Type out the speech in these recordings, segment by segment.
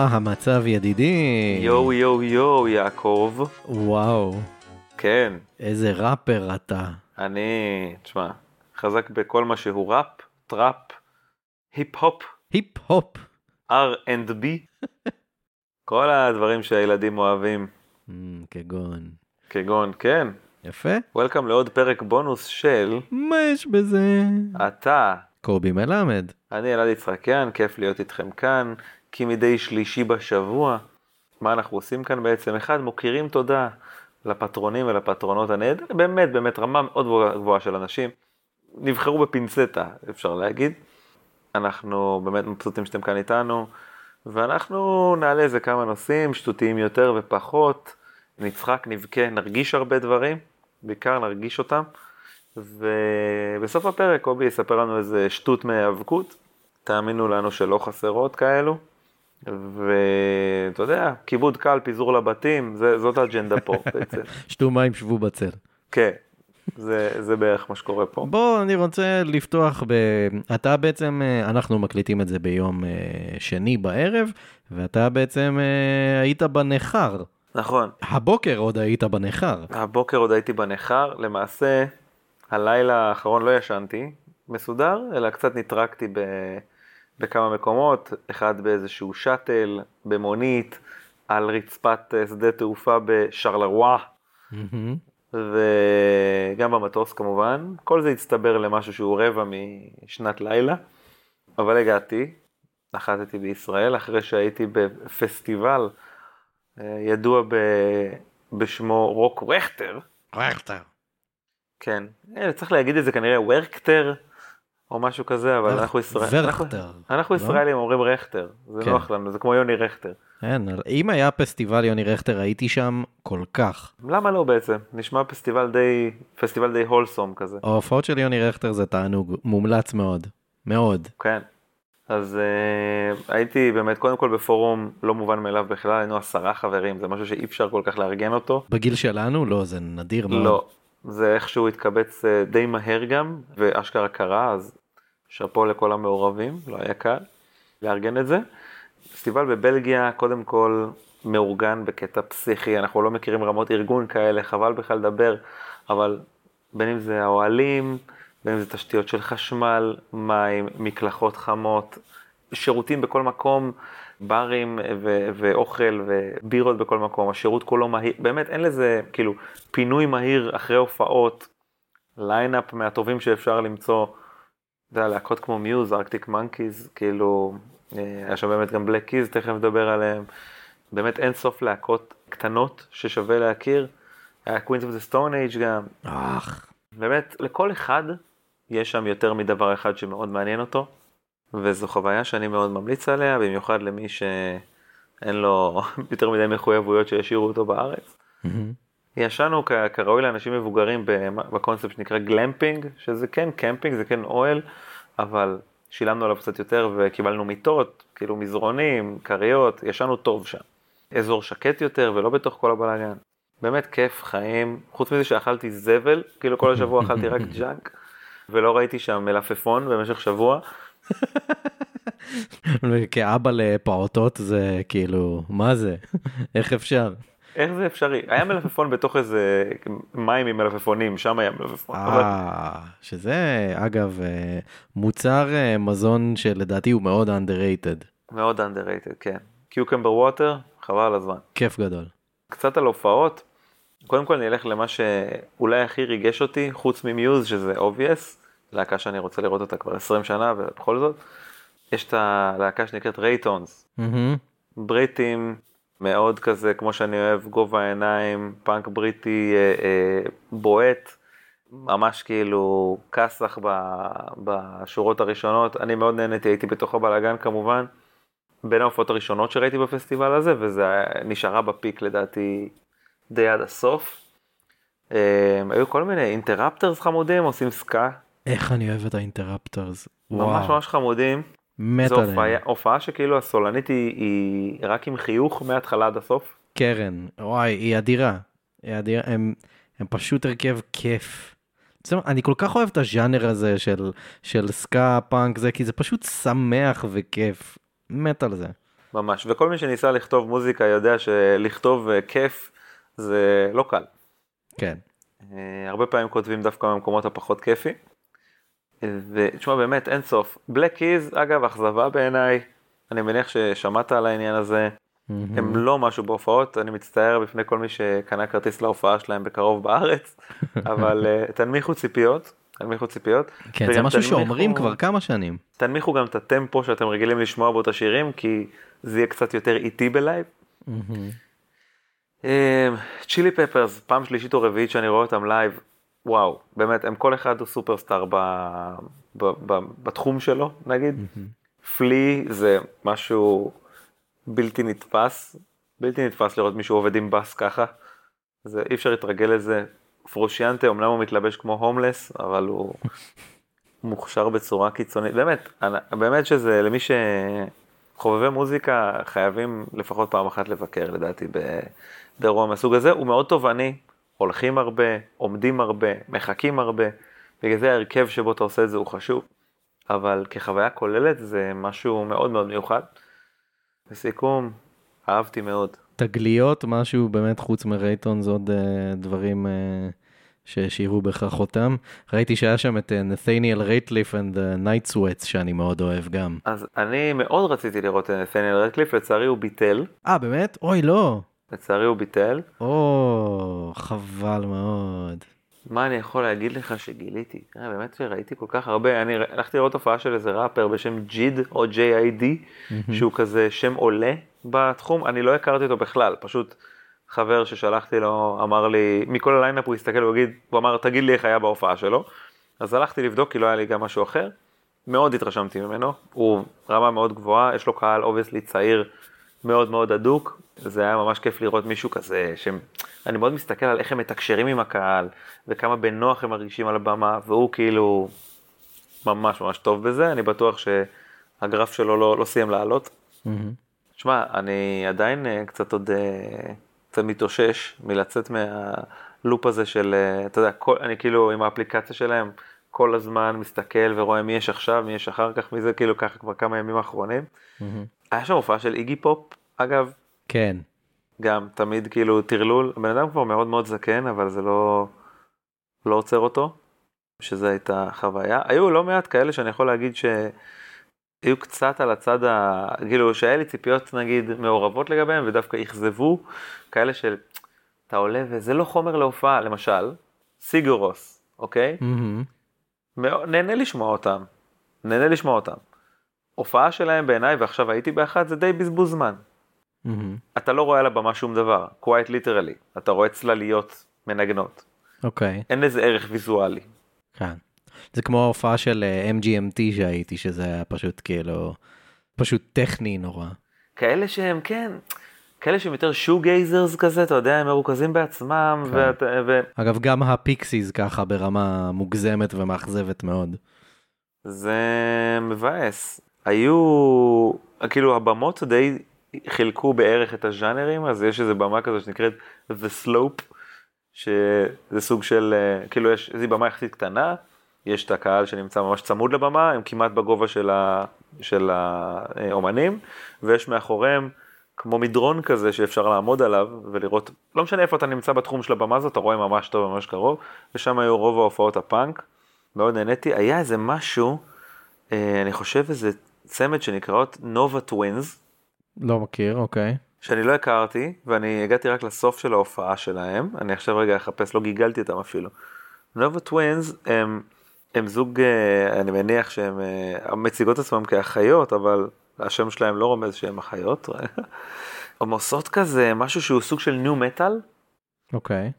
מה המצב ידידי? יואו יואו יואו יעקב. וואו, כן, איזה ראפר אתה. אני, תשמע, חזק בכל מה שהוא ראפ, טראפ, היפ-הופ, היפ-הופ. R&B, כל הדברים שהילדים אוהבים, Mm, כגון. כגון, כן, יפה. welcome לעוד פרק בונוס של מה יש בזה? אתה. קובי מלמד. אני אלעד יצחקיאן, כיף להיות איתכם כאן, כמדי שלישי בשבוע. מה אנחנו עושים כאן בעצם? אחד, מוקירים תודה לפטרונים ולפטרונות הנהדר, באמת באמת רמה מאוד גבוהה של אנשים. נבחרו בפינצטה, אפשר להגיד. אנחנו באמת מבסוטים שאתם כאן איתנו, ואנחנו נעלה איזה כמה נושאים, שטותיים יותר ופחות. נצחק, נבכה, נרגיש הרבה דברים, בעיקר נרגיש אותם. ובסוף הפרק קובי יספר לנו איזה שטות מהיאבקות, תאמינו לנו שלא חסרות כאלו. ואתה יודע, כיבוד קל, פיזור לבתים, זה, זאת האג'נדה פה בעצם. שתו מים, שבו בצל. כן, זה, זה בערך מה שקורה פה. בוא, אני רוצה לפתוח ב... אתה בעצם, אה, אנחנו מקליטים את זה ביום אה, שני בערב, ואתה בעצם אה, היית בניכר. נכון, הבוקר עוד היית בניכר. הבוקר עוד הייתי בניכר, למעשה הלילה האחרון לא ישנתי מסודר, אלא קצת נטרקתי ב... בכמה מקומות, אחד באיזשהו שאטל, במונית, על רצפת שדה תעופה בשרלרואה, מהמם. וגם במטוס כמובן. כל זה הצטבר למשהו שהוא רבע משנת לילה, אבל הגעתי, נחתתי בישראל אחרי שהייתי בפסטיבל אה, ידוע ב... בשמו רוק רכטר. רכטר. כן, אה, צריך להגיד את זה כנראה וורקטר או משהו כזה, אבל אנחנו ישראל... אנחנו- ורכטר. אנחנו לא? ישראלים אומרים רכטר, זה כן. נוח לנו, זה כמו יוני רכטר. כן, אם היה פסטיבל יוני רכטר, הייתי שם כל כך. למה לא בעצם? נשמע פסטיבל די, פסטיבל די הולסום כזה. ההופעות של יוני רכטר זה תענוג, מומלץ מאוד. מאוד. כן. אז uh, הייתי באמת קודם כל בפורום לא מובן מאליו בכלל, היינו עשרה חברים, זה משהו שאי אפשר כל כך לארגן אותו. בגיל שלנו? לא, זה נדיר מאוד. לא, זה איכשהו התקבץ אה, די מהר גם, ואשכרה קרה, אז שאפו לכל המעורבים, לא היה קל לארגן את זה. פסטיבל בבלגיה, קודם כל מאורגן בקטע פסיכי, אנחנו לא מכירים רמות ארגון כאלה, חבל בכלל לדבר, אבל בין אם זה האוהלים, בין אם זה תשתיות של חשמל, מים, מקלחות חמות, שירותים בכל מקום, ברים ו- ואוכל ובירות בכל מקום, השירות כולו מהיר, באמת אין לזה כאילו פינוי מהיר אחרי הופעות, lineup מהטובים שאפשר למצוא, יודע, להקות כמו Muse, Arctic Monkeys, כאילו, אה, היה שם באמת גם Black Keys, תכף נדבר עליהם, באמת אין סוף להקות קטנות ששווה להכיר, היה Queens of the Stone Age גם, אך, באמת, לכל אחד יש שם יותר מדבר אחד שמאוד מעניין אותו, וזו חוויה שאני מאוד ממליץ עליה, במיוחד למי שאין לו יותר מדי מחויבויות שישאירו אותו בארץ. מהמם. ישנו כ- כראוי לאנשים מבוגרים בקונספט שנקרא גלמפינג, שזה כן קמפינג, זה כן אוהל, אבל שילמנו עליו קצת יותר וקיבלנו מיטות, כאילו מזרונים, כריות, ישנו טוב שם. אזור שקט יותר ולא בתוך כל הבלאגן. באמת כיף, חיים, חוץ מזה שאכלתי זבל, כאילו כל השבוע אכלתי רק ג'אנק, ולא ראיתי שם מלפפון במשך שבוע. כאבא לפעוטות זה כאילו, מה זה? איך אפשר? איך זה אפשרי? היה מלפפון בתוך איזה מים עם מלפפונים, שם היה מלפפון. אה, שזה אגב אה, מוצר אה, מזון שלדעתי הוא מאוד underrated. מאוד underrated, כן. קיוקמבר ווטר, חבל על הזמן. כיף גדול. קצת על הופעות, קודם כל נלך למה שאולי הכי ריגש אותי, חוץ ממיוז, שזה obvious, להקה שאני רוצה לראות אותה כבר 20 שנה, ובכל זאת, יש את הלהקה שנקראת רייטונס, מהמם. מאוד כזה, כמו שאני אוהב, גובה העיניים, פאנק בריטי אה, אה, בועט, ממש כאילו כסח ב- בשורות הראשונות, אני מאוד נהניתי, הייתי בתוך הבלאגן כמובן, בין ההופעות הראשונות שראיתי בפסטיבל הזה, וזה נשארה ב peak לדעתי די עד הסוף. אה, היו כל מיני Interrupters חמודים, עושים סקה, איך אני אוהב את ה Interrupters. ממש וואו, ממש חמודים. מת זו הופעה, עליהם. שכאילו הסולנית היא, היא רק עם חיוך מההתחלה עד הסוף. קרן, וואי, היא אדירה. היא אדירה, הם, הם פשוט הרכב כיף. אני כל כך אוהב את הז'אנר הזה של, של סקה פאנק זה, כי זה פשוט שמח וכיף. מת על זה. ממש. וכל מי שניסה לכתוב מוזיקה יודע שלכתוב אה, כיף זה לא קל. כן. אה, הרבה פעמים כותבים דווקא במקומות הפחות כיפי. ותשמע באמת אין סוף. בלק קיז אגב אכזבה בעיניי, אני מניח ששמעת על העניין הזה. הם לא משהו בהופעות, אני מצטער בפני כל מי שקנה כרטיס להופעה שלהם בקרוב בארץ, אבל uh, תנמיכו ציפיות, תנמיכו ציפיות. כן, זה משהו תנמיכו- שאומרים כבר כמה שנים. תנמיכו גם את הטמפו שאתם רגילים לשמוע בו את השירים, כי זה יהיה קצת יותר איטי בלייב. Chili Peppers, פעם שלישית או רביעית שאני רואה אותם לייב, וואו, באמת, הם כל אחד הוא סופרסטאר ב, ב, ב, בתחום שלו, נגיד. פלי זה משהו בלתי נתפס, בלתי נתפס לראות מישהו עובד עם בס ככה. זה אי אפשר להתרגל לזה. פרושיאנטה, אמנם הוא מתלבש כמו הומלס, אבל הוא מוכשר בצורה קיצונית. באמת, אני- באמת שזה למי שחובבי מוזיקה חייבים לפחות פעם אחת לבקר לדעתי באירוע מהסוג הזה. הוא מאוד תובעני, הולכים הרבה, עומדים הרבה, מחכים הרבה. בגלל זה ההרכב שבו אתה עושה את זה הוא חשוב. אבל כחוויה כוללת זה משהו מאוד מאוד מיוחד. לסיכום, אהבתי מאוד. תגליות, משהו באמת חוץ מרייטון, זה עוד אה, דברים אה, שהשאירו בך חותם. ראיתי שהיה שם את אה, נתניאל רייטליף and the Night Sweats שאני מאוד אוהב גם. אז אני מאוד רציתי לראות את נתניאל רדקליף, לצערי הוא ביטל. אה, באמת? אוי, לא. לצערי הוא ביטל. או, חבל מאוד. מה אני יכול להגיד לך שגיליתי? אה, באמת שראיתי כל כך הרבה, אני הלכתי לראות הופעה של איזה ראפר בשם ג'יד או JID, שהוא כזה שם עולה בתחום, אני לא הכרתי אותו בכלל, פשוט חבר ששלחתי לו אמר לי, מכל הליינאפ הוא הסתכל והוא יגיד, הוא אמר תגיד לי איך היה בהופעה שלו, אז הלכתי לבדוק כי לא היה לי גם משהו אחר, מאוד התרשמתי ממנו, הוא רמה מאוד גבוהה, יש לו קהל obviously צעיר מאוד מאוד הדוק, זה היה ממש כיף לראות מישהו כזה, שאני מאוד מסתכל על איך הם מתקשרים עם הקהל, וכמה בנוח הם מרגישים על הבמה, והוא כאילו ממש ממש טוב בזה, אני בטוח שהגרף שלו לא, לא סיים לעלות. מהמם. שמע, אני עדיין אה, קצת עוד, אה, קצת מתאושש מלצאת מהלופ הזה של, אה, אתה יודע, כל, אני כאילו עם האפליקציה שלהם כל הזמן מסתכל ורואה מי יש עכשיו, מי יש אחר כך, מי זה כאילו ככה כבר כמה ימים האחרונים. מהמם. היה שם הופעה של איגי פופ, אגב, כן. גם תמיד כאילו טרלול, הבן אדם כבר מאוד מאוד זקן, אבל זה לא, לא עוצר אותו, שזו הייתה חוויה. היו לא מעט כאלה שאני יכול להגיד שהיו קצת על הצד ה... כאילו שהיה לי ציפיות נגיד מעורבות לגביהם ודווקא אכזבו, כאלה של אתה עולה וזה לא חומר להופעה, למשל, סיגורוס, אוקיי? מהמם. מאוד- נהנה לשמוע אותם, נהנה לשמוע אותם. הופעה שלהם בעיניי, ועכשיו הייתי באחת, זה די בזבוז זמן. מהמם. אתה לא רואה על הבמה שום דבר, quite literally, אתה רואה צלליות מנגנות, אוקיי, אין לזה ערך ויזואלי. כן. זה כמו ההופעה של אה, MGMT שהייתי, שזה היה פשוט כאילו, פשוט טכני נורא. כאלה שהם כן, כאלה שהם יותר שו גייזרס כזה, אתה יודע, הם מרוכזים בעצמם, כן. ואת- ו... אגב, גם הפיקסיס ככה ברמה מוגזמת ומאכזבת מאוד. זה מבאס. היו, כאילו הבמות די חילקו בערך את הז'אנרים, אז יש איזה במה כזו שנקראת The Slope, שזה סוג של, אה, כאילו יש איזו במה יחסית קטנה, יש את הקהל שנמצא ממש צמוד לבמה, הם כמעט בגובה של, ה, של האומנים, ויש מאחוריהם כמו מדרון כזה שאפשר לעמוד עליו ולראות, לא משנה איפה אתה נמצא בתחום של הבמה הזאת, אתה רואה ממש טוב, ממש קרוב, ושם היו רוב ההופעות הפאנק, מאוד נהניתי, היה איזה משהו, אה, אני חושב איזה צמד שנקראות Nova Twins, לא מכיר, אוקיי. שאני לא הכרתי, ואני הגעתי רק לסוף של ההופעה שלהם, אני עכשיו רגע אחפש, לא גיגלתי אותם אפילו. Nova Twins הם, הם זוג, אה, אני מניח שהם אה, מציגות עצמם כאחיות, אבל השם שלהם לא רומז שהם אחיות. הם עושות כזה משהו שהוא סוג של ניו מטאל, אוקיי.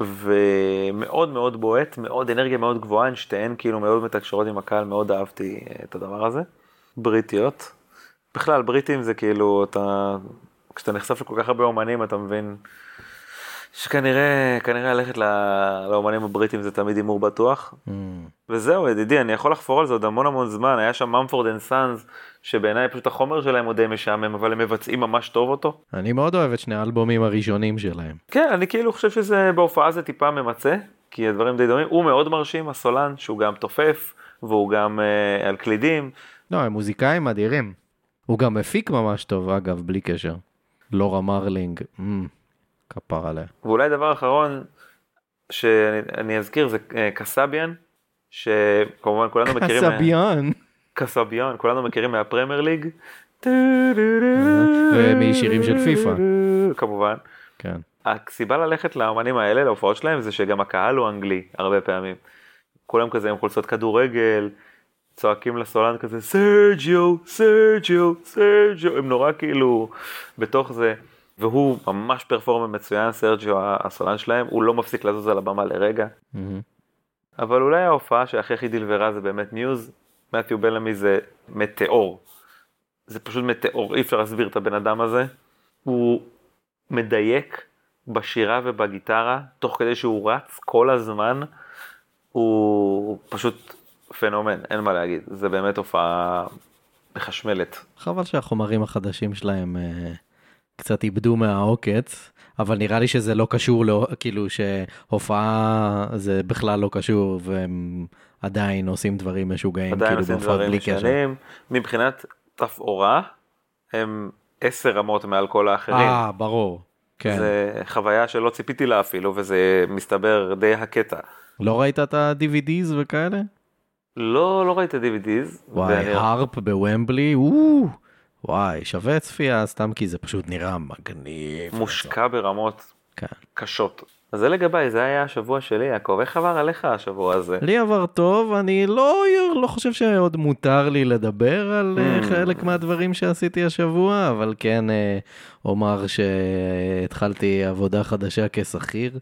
ומאוד מאוד בועט, מאוד אנרגיה מאוד גבוהה, הן שתיהן כאילו מאוד מתקשרות עם הקהל, מאוד אהבתי אה, את הדבר הזה. בריטיות. בכלל, בריטים זה כאילו, אתה, כשאתה נחשף לכל כך הרבה אומנים, אתה מבין שכנראה, כנראה ללכת ל- לאומנים הבריטים זה תמיד הימור בטוח. Mm. וזהו, ידידי, אני יכול לחפור על זה עוד המון המון זמן, היה שם Mumford and Sons, שבעיניי פשוט החומר שלהם הוא די משעמם, אבל הם מבצעים ממש טוב אותו. אני מאוד אוהב את שני האלבומים הראשונים שלהם. כן, אני כאילו חושב שזה בהופעה זה טיפה ממצה, כי הדברים די דומים. הוא מאוד מרשים, הסולן, שהוא גם תופף, והוא גם אה, על קלידים. לא, הם מוזיקאים אדירים. הוא גם מפיק ממש טוב, אגב, בלי קשר. לורה מרלינג, mm, כפרה עליה. ואולי דבר אחרון שאני אזכיר זה אה, קסביאן, שכמובן כולנו מכירים... קסביאן. קסביאן, כולנו מכירים מהפרמייר ליג. ומשירים של פיפא. כמובן. כן. הסיבה ללכת לאמנים האלה, להופעות שלהם, זה שגם הקהל הוא אנגלי, הרבה פעמים. כולם כזה עם חולצות כדורגל, צועקים לסולן כזה, סרג'יו, סרג'יו, סרג'יו, הם נורא כאילו בתוך זה. והוא ממש פרפורמר מצוין, סרג'יו הסולן שלהם, הוא לא מפסיק לזוז על הבמה לרגע. Mm-hmm. אבל אולי ההופעה שהכי הכי דליברה זה באמת ניוז, מתיו בלמי זה מטאור. זה פשוט מטאור, אי אפשר להסביר את הבן אדם הזה. הוא מדייק בשירה ובגיטרה, תוך כדי שהוא רץ כל הזמן, הוא פשוט פנומן, אין מה להגיד. זה באמת הופעה מחשמלת. חבל שהחומרים החדשים שלהם אה, קצת איבדו מהעוקץ, אבל נראה לי שזה לא קשור, לא, כאילו שהופעה זה בכלל לא קשור, והם עדיין עושים דברים משוגעים, עדיין כאילו עושים דברים. משנים. מבחינת תפאורה, הם עשר רמות מעל כל האחרים. אה, ברור. כן. זה חוויה שלא ציפיתי לה אפילו, וזה מסתבר די הקטע. לא ראית את ה-DVDs וכאלה? לא, לא ראיתי DVDs. וואי, ואני- הרפ בוומבלי, וואו, וואי, שווה צפייה, סתם כי זה פשוט נראה מגניב. מושקע ברמות כן. קשות. אז זה לגביי, זה היה השבוע שלי, יעקב, איך עבר עליך השבוע הזה? לי עבר טוב, אני לא, לא חושב שעוד מותר לי לדבר על אה, Mm. חלק מהדברים שעשיתי השבוע, אבל כן אה, אומר שהתחלתי עבודה חדשה כשכיר,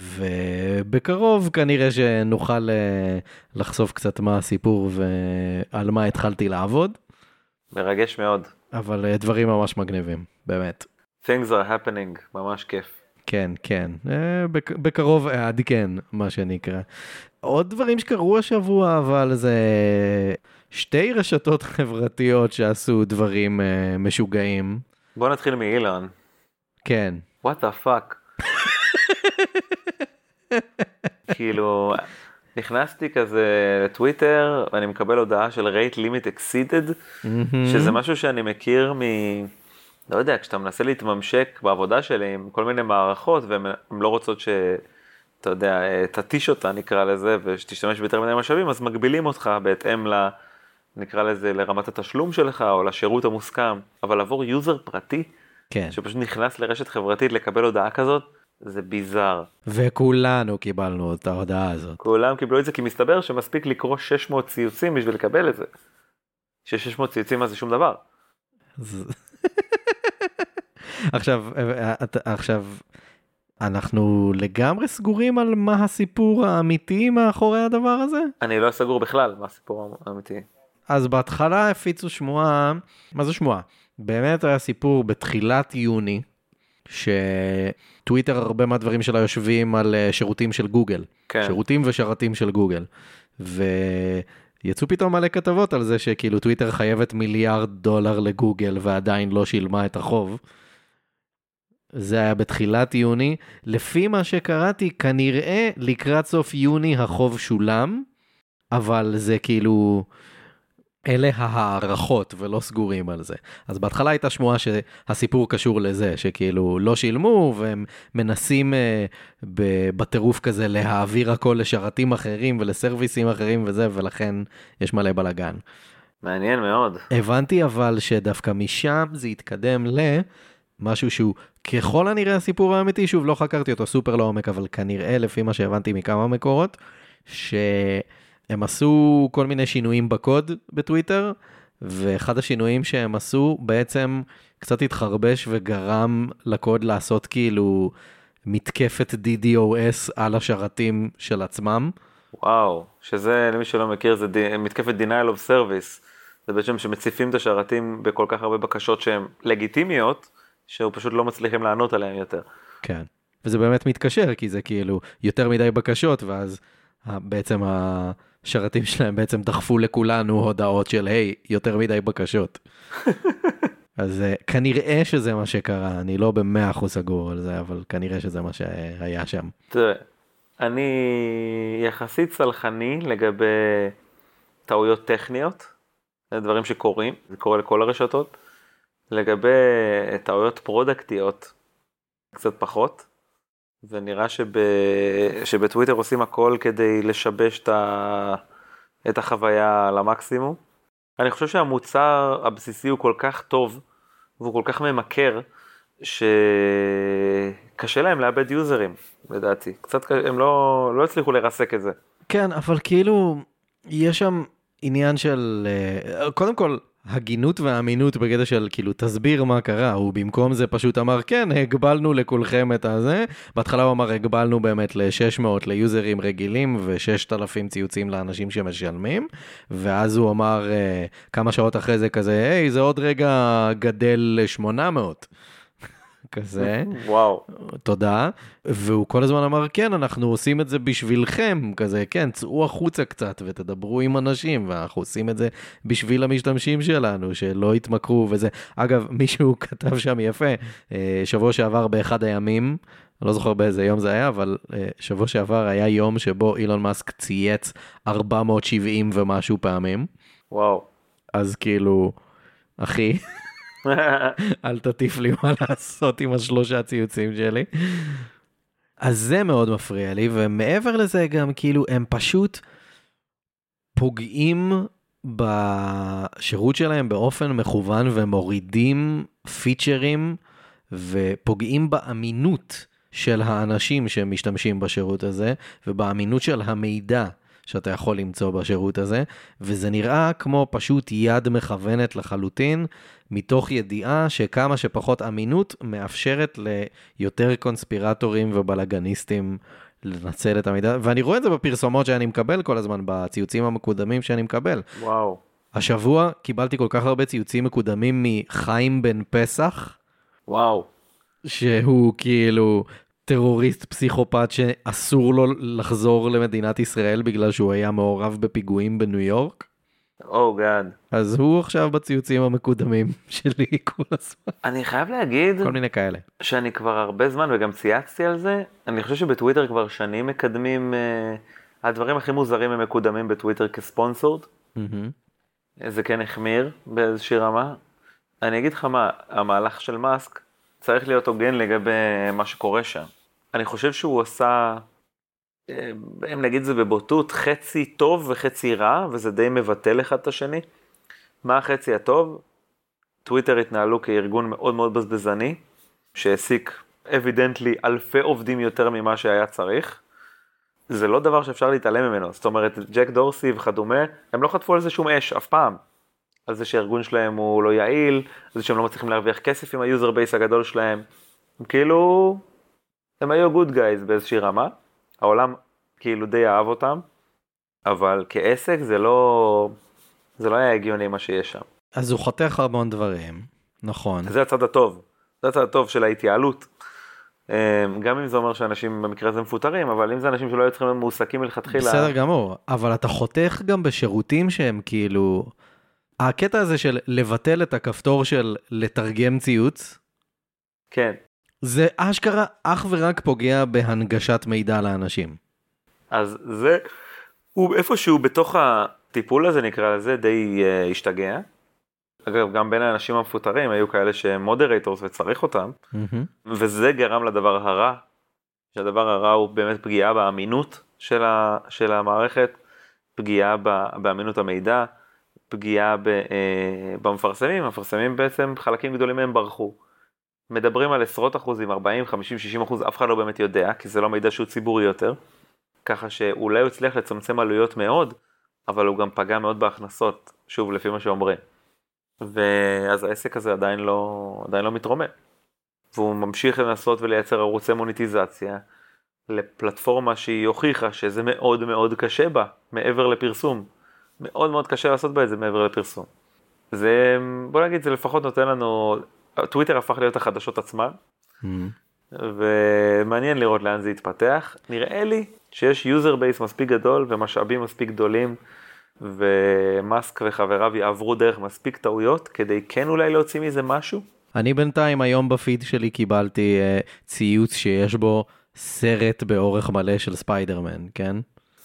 ובקרוב כנראה שנוכל אה, לחשוף קצת מה הסיפור ועל מה התחלתי לעבוד, מרגש מאוד. אבל אה, דברים ממש מגניבים, באמת. Things are happening, ממש כיף. כן, כן, אה, בק- בקרוב אעדכן, מה שנקרא. עוד דברים שקרו השבוע, אבל זה שתי רשתות חברתיות שעשו דברים משוגעים. בוא נתחיל מאילון. כן, what the fuck. כאילו, נכנסתי כזה לטוויטר, ואני מקבל הודעה של rate limit exceeded, שזה משהו שאני מכיר מ... לא יודע, כשאתה מנסה להתממשק בעבודה שלי עם כל מיני מערכות, והן הן לא רוצות ש... אתה יודע, אה, תתיש אותה נקרא לזה, ושתשתמש ביותר מדי משאבים, אז מגבילים אותך בהתאם ל... נקרא לזה לרמת התשלום שלך, או לשירות המוסכם. אבל עבור יוזר פרטי, כן. שפשוט נכנס לרשת חברתית לקבל הודעה כזאת, זה ביזאר. וכולנו קיבלנו את ההודעה הזאת. כולם קיבלו את זה כי מסתבר שמספיק לקרוא 600 ציוצים בשביל לקבל את זה. ש-600 ציוצים אז זה שום דבר. עכשיו, אה, עכשיו, אנחנו לגמרי סגורים על מה הסיפור האמיתי מאחורי הדבר הזה? אני לא סגור בכלל מה הסיפור האמיתי. אז בהתחלה הפיצו שמועה, מה זה שמועה? באמת היה סיפור בתחילת יוני, שטוויטר הרבה מהדברים שלה יושבים על אה, שירותים של גוגל. כן. שירותים ושרתים של גוגל. ויצאו פתאום מלא כתבות על זה שכאילו טוויטר חייבת מיליארד דולר לגוגל ועדיין לא שילמה את החוב. זה היה בתחילת יוני. לפי מה שקראתי, כנראה לקראת סוף יוני החוב שולם, אבל זה כאילו... אלה ההערכות ולא סגורים על זה. אז בהתחלה הייתה שמועה שהסיפור קשור לזה, שכאילו לא שילמו והם מנסים אה, ב- בטירוף כזה להעביר הכל לשרתים אחרים ולסרוויסים אחרים וזה, ולכן יש מלא בלאגן. מעניין מאוד. הבנתי אבל שדווקא משם זה התקדם למשהו שהוא ככל הנראה הסיפור האמיתי, שוב לא חקרתי אותו סופר לעומק, אבל כנראה לפי מה שהבנתי מכמה מקורות, שהם עשו כל מיני שינויים בקוד בטוויטר, ואחד השינויים שהם עשו בעצם קצת התחרבש וגרם לקוד לעשות כאילו מתקפת DDoS על השרתים של עצמם. וואו, שזה למי שלא מכיר זה די, מתקפת denial of service. זה בעצם שמציפים את השרתים בכל כך הרבה בקשות שהן לגיטימיות, שהוא פשוט לא מצליחים לענות עליהן יותר. כן. וזה באמת מתקשר, כי זה כאילו יותר מדי בקשות, ואז ה- בעצם השרתים שלהם בעצם דחפו לכולנו הודעות של היי, יותר מדי בקשות. אז אה, כנראה שזה מה שקרה, אני לא במאה אחוז סגור על זה, אבל כנראה שזה מה שהיה שם. תראה, אני יחסית סלחני לגבי טעויות טכניות, זה דברים שקורים, זה קורה לכל הרשתות. לגבי טעויות פרודקטיות, קצת פחות. ונראה שב... שבטוויטר עושים הכל כדי לשבש את, ה... את החוויה למקסימום. אני חושב שהמוצר הבסיסי הוא כל כך טוב והוא כל כך ממכר, שקשה להם לאבד יוזרים, לדעתי. קצת, הם לא, לא הצליחו לרסק את זה. כן, אבל כאילו, יש שם עניין של, אה, קודם כל, הגינות והאמינות בקטע של כאילו תסביר מה קרה, הוא במקום זה פשוט אמר כן, הגבלנו לכולכם את הזה, בהתחלה הוא אמר הגבלנו באמת ל-600 ליוזרים רגילים ו-6,000 ציוצים לאנשים שמשלמים, ואז הוא אמר uh, כמה שעות אחרי זה כזה, היי זה עוד רגע גדל ל-800. כזה. וואו. תודה. והוא כל הזמן אמר, כן, אנחנו עושים את זה בשבילכם, כזה, כן, צאו החוצה קצת ותדברו עם אנשים, ואנחנו עושים את זה בשביל המשתמשים שלנו, שלא יתמכרו וזה. אגב, מישהו כתב שם יפה, אה, שבוע שעבר באחד הימים, אני לא זוכר באיזה יום זה היה, אבל uh, שבוע שעבר היה יום שבו אילון מאסק צייץ 470 ומשהו פעמים. וואו. אז כאילו, אחי, אל תטיף לי מה לעשות עם השלושה ציוצים שלי. אז זה מאוד מפריע לי, ומעבר לזה גם כאילו הם פשוט פוגעים בשירות שלהם באופן מכוון ומורידים פיצ'רים ופוגעים באמינות של האנשים שמשתמשים בשירות הזה ובאמינות של המידע שאתה יכול למצוא בשירות הזה, וזה נראה כמו פשוט יד מכוונת לחלוטין, מתוך ידיעה שכמה שפחות אמינות מאפשרת ליותר קונספירטורים ובלאגניסטים לנצל את המידע, ואני רואה את זה בפרסומות שאני מקבל כל הזמן, בציוצים המקודמים שאני מקבל. וואו. השבוע קיבלתי כל כך הרבה ציוצים מקודמים מחיים בן פסח. וואו. שהוא כאילו טרוריסט פסיכופת שאסור לו לחזור למדינת ישראל בגלל שהוא היה מעורב בפיגועים בניו יורק. או oh גאד. אז הוא עכשיו בציוצים המקודמים שלי כל הזמן. אני חייב להגיד, כל מיני כאלה. שאני כבר הרבה זמן וגם צייצתי על זה, אני חושב שבטוויטר כבר שנים מקדמים, uh, הדברים הכי מוזרים הם מקודמים בטוויטר כספונסורד. Mm-hmm. זה כן החמיר באיזושהי רמה. אני אגיד לך מה, המהלך של מאסק צריך להיות הוגן לגבי מה שקורה שם. אני חושב שהוא עשה, אה, אם נגיד זה בבוטות, חצי טוב וחצי רע, וזה די מבטל אחד את השני. מה החצי הטוב? טוויטר התנהלו כארגון מאוד מאוד בזבזני, שהעסיק evidently אלפי עובדים יותר ממה שהיה צריך. זה לא דבר שאפשר להתעלם ממנו, זאת אומרת, ג'ק דורסי וכדומה, הם לא חטפו על זה שום אש אף פעם. על זה שהארגון שלהם הוא לא יעיל, על זה שהם לא מצליחים להרוויח כסף עם ה user base הגדול שלהם. הם כאילו הם היו good guys באיזושהי רמה, העולם כאילו די אהב אותם, אבל כעסק זה לא, זה לא היה הגיוני מה שיש שם. אז הוא חותך המון דברים, נכון. זה הצד הטוב, זה הצד הטוב של ההתייעלות. אמ, גם אם זה אומר שאנשים במקרה הזה מפוטרים, אבל אם זה אנשים שלא היו צריכים להיות מועסקים מלכתחילה... בסדר גמור, אבל אתה חותך גם בשירותים שהם כאילו... הקטע הזה של לבטל את הכפתור של לתרגם ציוץ, כן. זה אשכרה אך ורק פוגע בהנגשת מידע לאנשים. אז זה, הוא איפשהו בתוך הטיפול הזה נקרא לזה די uh, השתגע. אגב, גם בין האנשים המפוטרים היו כאלה שהם מודרטורס וצריך אותם, mm-hmm. וזה גרם לדבר הרע, שהדבר הרע הוא באמת פגיעה באמינות של, ה, של המערכת, פגיעה ב, באמינות המידע, פגיעה ב, uh, במפרסמים, המפרסמים בעצם חלקים גדולים מהם ברחו. מדברים על עשרות אחוזים, 40, 50, 60 אחוז, אף אחד לא באמת יודע, כי זה לא מידע שהוא ציבורי יותר. ככה שאולי הוא הצליח לצמצם עלויות מאוד, אבל הוא גם פגע מאוד בהכנסות, שוב, לפי מה שאומרים. ואז העסק הזה עדיין לא, עדיין לא מתרומם. והוא ממשיך לנסות ולייצר ערוצי מוניטיזציה לפלטפורמה שהיא הוכיחה שזה מאוד מאוד קשה בה, מעבר לפרסום. מאוד מאוד קשה לעשות בה את זה מעבר לפרסום. זה, בוא נגיד, זה לפחות נותן לנו טוויטר הפך להיות החדשות עצמן, mm-hmm. ומעניין לראות לאן זה יתפתח. נראה לי שיש user base מספיק גדול ומשאבים מספיק גדולים, ומאסק וחבריו יעברו דרך מספיק טעויות, כדי כן אולי להוציא מזה משהו. אני בינתיים היום בפיד שלי קיבלתי uh, ציוץ שיש בו סרט באורך מלא של ספיידרמן, כן?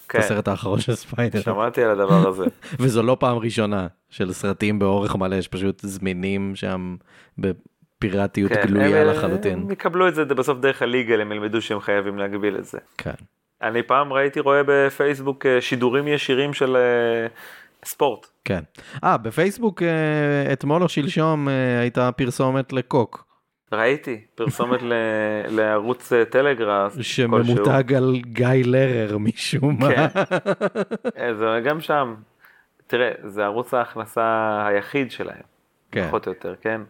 כן. הסרט האחרון של ספיידר. שמעתי על הדבר הזה. וזו לא פעם ראשונה של סרטים באורך מלא שפשוט זמינים שם בפיראטיות כן, גלויה הם- לחלוטין. הם יקבלו את זה בסוף דרך ה legal, הם ילמדו שהם חייבים להגביל את זה. כן. אני פעם ראיתי, רואה בפייסבוק אה, שידורים ישירים של אה, ספורט. כן. אה, בפייסבוק אה, אתמול או שלשום אה, הייתה פרסומת לקוק, ראיתי פרסומת ל- לערוץ אה, טלגראס. כלשהו. שממותג על גיא לרר משום מה. כן. אה, זה גם שם. תראה, זה ערוץ ההכנסה היחיד שלהם. כן. פחות או יותר, כן?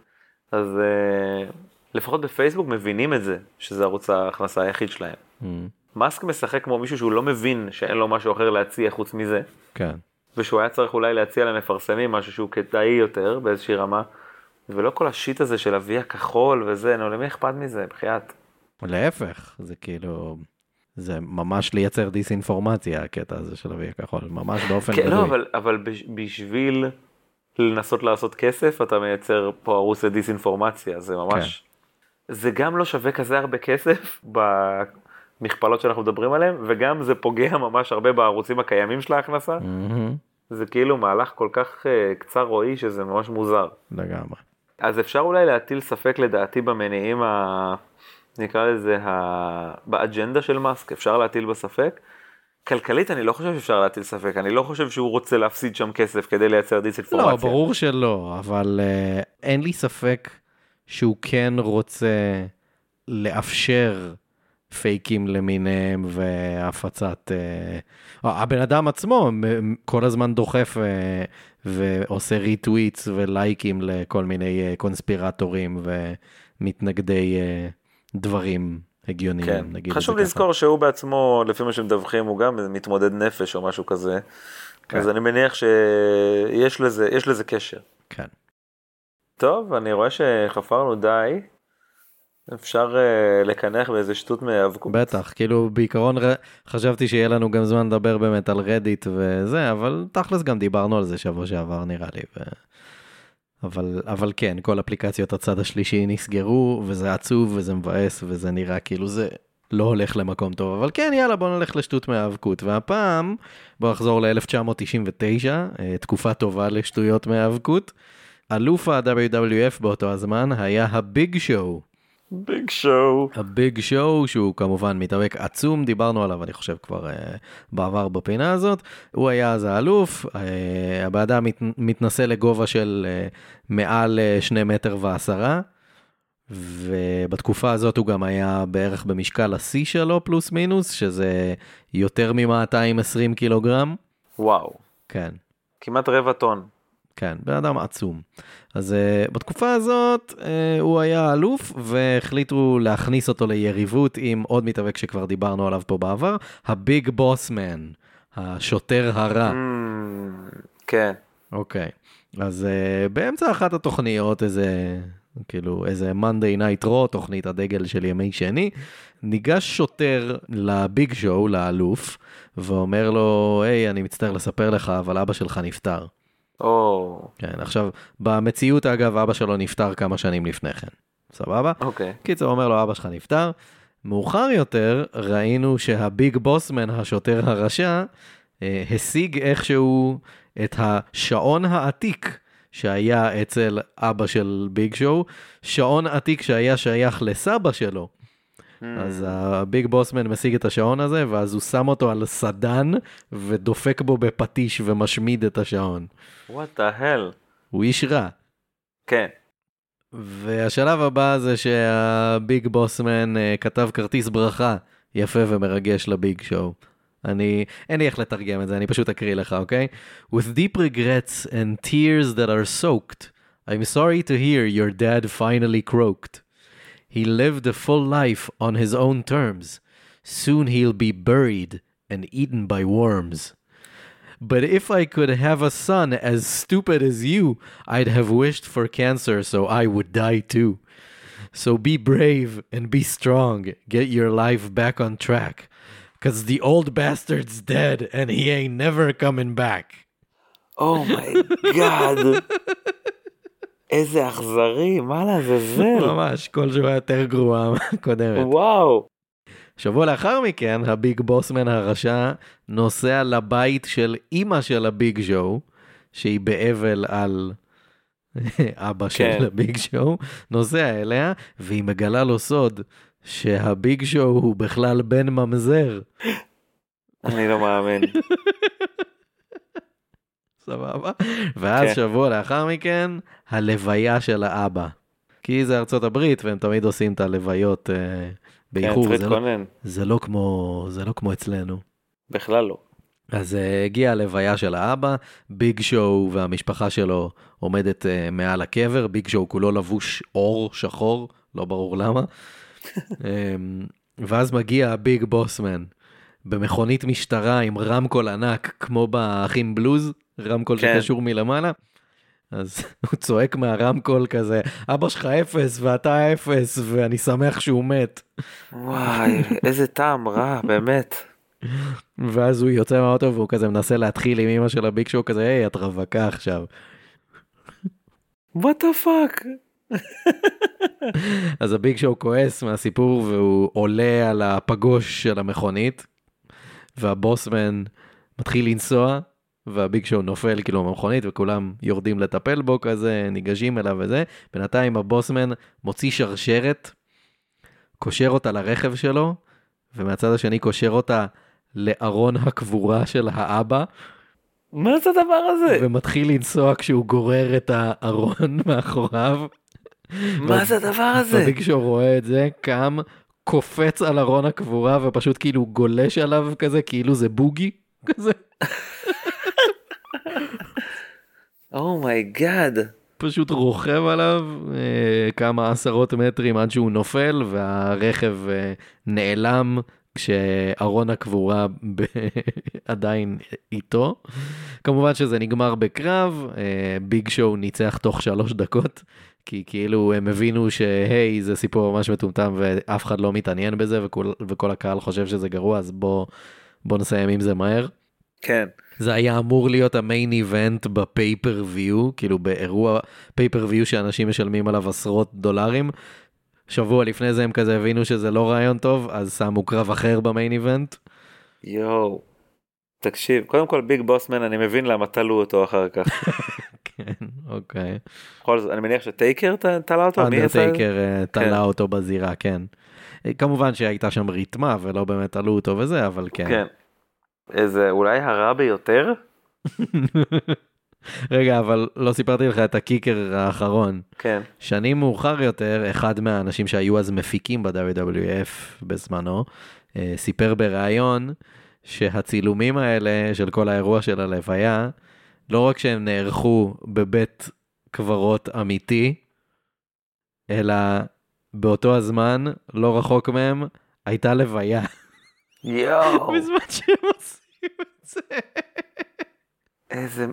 אז אה, לפחות בפייסבוק מבינים את זה, שזה ערוץ ההכנסה היחיד שלהם. Mm, מאסק משחק כמו מישהו שהוא לא מבין שאין לו משהו אחר להציע חוץ מזה, כן. ושהוא היה צריך אולי להציע למפרסמים משהו שהוא כדאי יותר באיזושהי רמה, ולא כל השיט הזה של אבי הכחול וזה, נו, למי אכפת מזה, בחייאת. להפך, זה כאילו, זה ממש לייצר דיסאינפורמציה הקטע הזה של אבי הכחול, ממש באופן כן, לא. אבל, אבל בש- בשביל לנסות לעשות כסף, אתה מייצר פה ערוץ לדיסאינפורמציה, זה ממש... זה גם לא שווה כזה הרבה כסף במכפלות שאנחנו מדברים עליהן, וגם זה פוגע ממש הרבה בערוצים הקיימים של ההכנסה. זה כאילו מהלך כל כך אה, קצר רואי שזה ממש מוזר. לגמרי. אז אפשר אולי להטיל ספק לדעתי במניעים ה... נקרא לזה ה... באג'נדה של מאסק, אפשר להטיל בספק. כלכלית אני לא חושב שאפשר להטיל ספק, אני לא חושב שהוא רוצה להפסיד שם כסף כדי לייצר דיסאינפורמציה. לא, ברור שלא, אבל uh, אין לי ספק שהוא כן רוצה לאפשר פייקים למיניהם והפצת... Uh, הבן אדם עצמו כל הזמן דוחף uh, ועושה ריטוויטס ולייקים לכל מיני uh, קונספירטורים ומתנגדי uh, דברים הגיוניים, כן. נגיד חשוב זה ככה. לזכור שהוא בעצמו, לפי מה שמדווחים, הוא גם מתמודד נפש או משהו כזה. כן. אז אני מניח שיש לזה, לזה קשר. כן. טוב, אני רואה שחפרנו די. אפשר uh, לקנח באיזה שטות מהיאבקות. בטח, כאילו בעיקרון חשבתי שיהיה לנו גם זמן לדבר באמת על רדיט וזה, אבל תכלס גם דיברנו על זה שבוע שעבר נראה לי. ו... אבל, אבל כן, כל אפליקציות הצד השלישי נסגרו, וזה עצוב וזה מבאס וזה נראה כאילו זה לא הולך למקום טוב, אבל כן, יאללה, בוא נלך לשטות מהאבקות. והפעם, בוא נחזור ל-1999, אה, תקופה טובה לשטויות מהאבקות. אלוף ה-WWF באותו הזמן היה הביג שואו. ביג שואו. הביג שואו שהוא כמובן מתאבק עצום דיברנו עליו אני חושב כבר uh, בעבר בפינה הזאת הוא היה אז האלוף uh, הבן אדם מת, מתנסה לגובה של uh, מעל uh, שני מטר ועשרה. ובתקופה הזאת הוא גם היה בערך במשקל השיא שלו פלוס מינוס שזה יותר מ-220 קילוגרם. וואו. כן. כמעט רבע טון. כן, בן אדם עצום. אז uh, בתקופה הזאת uh, הוא היה אלוף והחליטו להכניס אותו ליריבות עם עוד מתאבק שכבר דיברנו עליו פה בעבר, הביג בוסמן, השוטר הרע. Mm, כן. אוקיי, אז uh, באמצע אחת התוכניות, איזה, כאילו, איזה Monday Night Raw, תוכנית הדגל של ימי שני, ניגש שוטר לביג שואו, לאלוף, ואומר לו, היי, אני מצטער לספר לך, אבל אבא שלך נפטר. או, כן, עכשיו, במציאות אגב, אבא שלו נפטר כמה שנים לפני כן, סבבה? אוקיי. קיצור, אומר לו, אבא שלך נפטר. מאוחר יותר, ראינו שהביג בוסמן, השוטר הרשע, אה, השיג איכשהו את השעון העתיק שהיה אצל אבא של ביג שואו, שעון עתיק שהיה שייך לסבא שלו. אז הביג בוסמן משיג את השעון הזה, ואז הוא שם אותו על סדן, ודופק בו בפטיש ומשמיד את השעון. וואט דה הל. הוא איש רע. כן. והשלב הבא זה שהביג בוסמן אה, כתב כרטיס ברכה יפה ומרגש לביג שואו. אני, אין לי איך לתרגם את זה, אני פשוט אקריא לך, אוקיי? With deep regrets and tears that are soaked, I'm sorry to hear your dad finally croaked. He lived a full life on his own terms. Soon he'll be buried and eaten by worms. But if I could have a son as stupid as you, I'd have wished for cancer so I would die too. So be brave and be strong. Get your life back on track. Cause the old bastard's dead and he ain't never coming back. Oh my god. איזה אכזרי, מה לעזאזל. ממש, כל היה יותר גרוע מהקודמת. וואו. שבוע לאחר מכן, הביג בוסמן הרשע נוסע לבית של אימא של הביג שואו, שהיא באבל על אבא של כן. הביג שואו, נוסע אליה, והיא מגלה לו סוד שהביג שואו הוא בכלל בן ממזר. אני לא מאמין. סבבה? ואז כן. שבוע לאחר מכן, הלוויה של האבא. כי זה ארצות הברית, והם תמיד עושים את הלוויות אה, כן, באיחור, צריך זה, לא. זה, לא כמו, זה לא כמו אצלנו. בכלל לא. אז uh, הגיעה הלוויה של האבא, ביג שואו והמשפחה שלו עומדת uh, מעל הקבר, ביג שואו כולו לבוש אור שחור, לא ברור למה. um, ואז מגיע הביג בוסמן במכונית משטרה עם רמקול ענק, כמו באחים בלוז, רמקול כן. שקשור מלמעלה. אז הוא צועק מהרמקול כזה, אבא שלך אפס ואתה אפס, ואני שמח שהוא מת. וואי, איזה טעם רע, באמת. ואז הוא יוצא מהאוטו והוא כזה מנסה להתחיל עם אמא של הביג שואו כזה, היי, את רווקה עכשיו. what the fuck. אז הביג שואו כועס מהסיפור והוא עולה על הפגוש של המכונית, והבוסמן מתחיל לנסוע, והביג שואו נופל כאילו מהמכונית וכולם יורדים לטפל בו כזה, ניגשים אליו וזה. בינתיים הבוסמן מוציא שרשרת, קושר אותה לרכב שלו, ומהצד השני קושר אותה לארון הקבורה של האבא. מה זה הדבר הזה? ומתחיל לנסוע כשהוא גורר את הארון מאחוריו. מה זה הדבר הזה? וביג שואו רואה את זה, קם, קופץ על ארון הקבורה ופשוט כאילו גולש עליו כזה, כאילו זה בוגי כזה. oh my god. פשוט רוכב עליו אה, כמה עשרות מטרים עד שהוא נופל והרכב אה, נעלם כשארון הקבורה ב... עדיין איתו. כמובן שזה נגמר בקרב, אה, ביג שואו ניצח תוך שלוש דקות, כי כאילו הם הבינו שהי זה סיפור ממש מטומטם ואף אחד לא מתעניין בזה וכל, וכל הקהל חושב שזה גרוע אז בוא, בוא נסיים עם זה מהר. כן. זה היה אמור להיות ה main event ב pay-per-view, כאילו באירוע pay-per-view שאנשים משלמים עליו עשרות דולרים. שבוע לפני זה הם כזה הבינו שזה לא רעיון טוב, אז שמו קרב אחר ב main event. יואו. תקשיב, קודם כל ביג בוסמן, אני מבין למה תלו אותו אחר כך. כן, אוקיי. בכל זאת, אני מניח שטייקר תלה אותו? אנדרטייקר אה, תלה כן. אותו בזירה, כן. אה, כמובן שהייתה שם ריתמה ולא באמת תלו אותו וזה, אבל כן. כן. איזה, אולי הרע ביותר? רגע, אבל לא סיפרתי לך את הקיקר האחרון. כן. שנים מאוחר יותר, אחד מהאנשים שהיו אז מפיקים ב-WWF בזמנו, אה, סיפר בריאיון שהצילומים האלה של כל האירוע של הלוויה, לא רק שהם נערכו בבית קברות אמיתי, אלא באותו הזמן, לא רחוק מהם, הייתה לוויה. יואו, בזמן שהם עושים את זה. איזה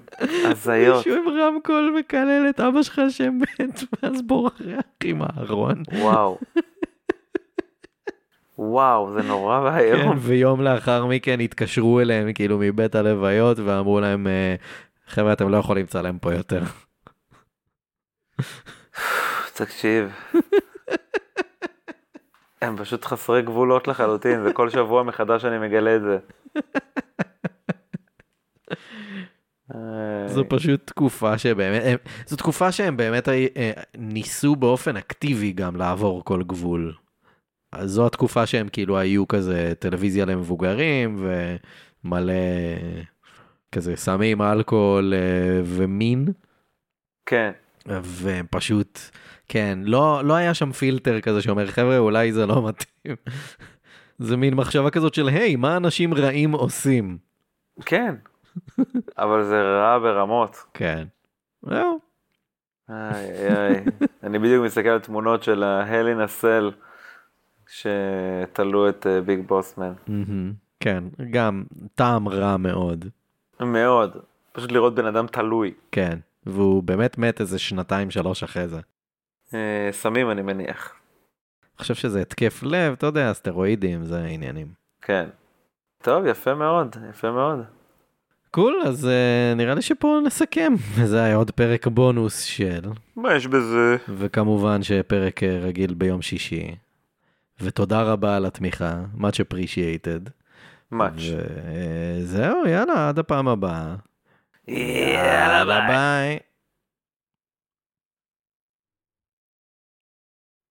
הזיות. מישהו עם רמקול מקלל את אבא שלך שמת, ואז בורח עם הארון. וואו. וואו, זה נורא כן, ואיום. ויום לאחר מכן התקשרו אליהם כאילו מבית הלוויות ואמרו להם, אה, חבר'ה אתם לא יכולים לצלם פה יותר. תקשיב. הם פשוט חסרי גבולות לחלוטין, וכל שבוע מחדש אני מגלה את זה. אה, זו פשוט תקופה שבאמת, הם, זו תקופה שהם באמת אה, אה, ניסו באופן אקטיבי גם לעבור כל גבול. אז זו התקופה שהם כאילו היו כזה טלוויזיה למבוגרים ומלא כזה סמים, אלכוהול אה, ומין. כן, והם פשוט, כן, לא, לא היה שם פילטר כזה שאומר, חבר'ה, אולי זה לא מתאים. זה מין מחשבה כזאת של, היי, מה אנשים רעים עושים? כן. אבל זה רע ברמות. כן. זהו. איי איי. אני בדיוק מסתכל על תמונות של ההליין הסל שתלו את אה, ביג בוסמן. כן, גם טעם רע מאוד. מאוד. פשוט לראות בן אדם תלוי. כן, והוא באמת מת איזה שנתיים שלוש אחרי זה. אה, סמים אני מניח. אני חושב שזה התקף לב, אתה יודע, סטרואידים, זה העניינים. כן. טוב, יפה מאוד, יפה מאוד. קול, אז uh, נראה לי שפה נסכם. וזה היה עוד פרק בונוס של, מה יש בזה? וכמובן שפרק אה, רגיל ביום שישי. ותודה רבה על התמיכה, much appreciated. מאץ'. וזהו, יאללה, עד הפעם הבאה. Yeah, bye bye.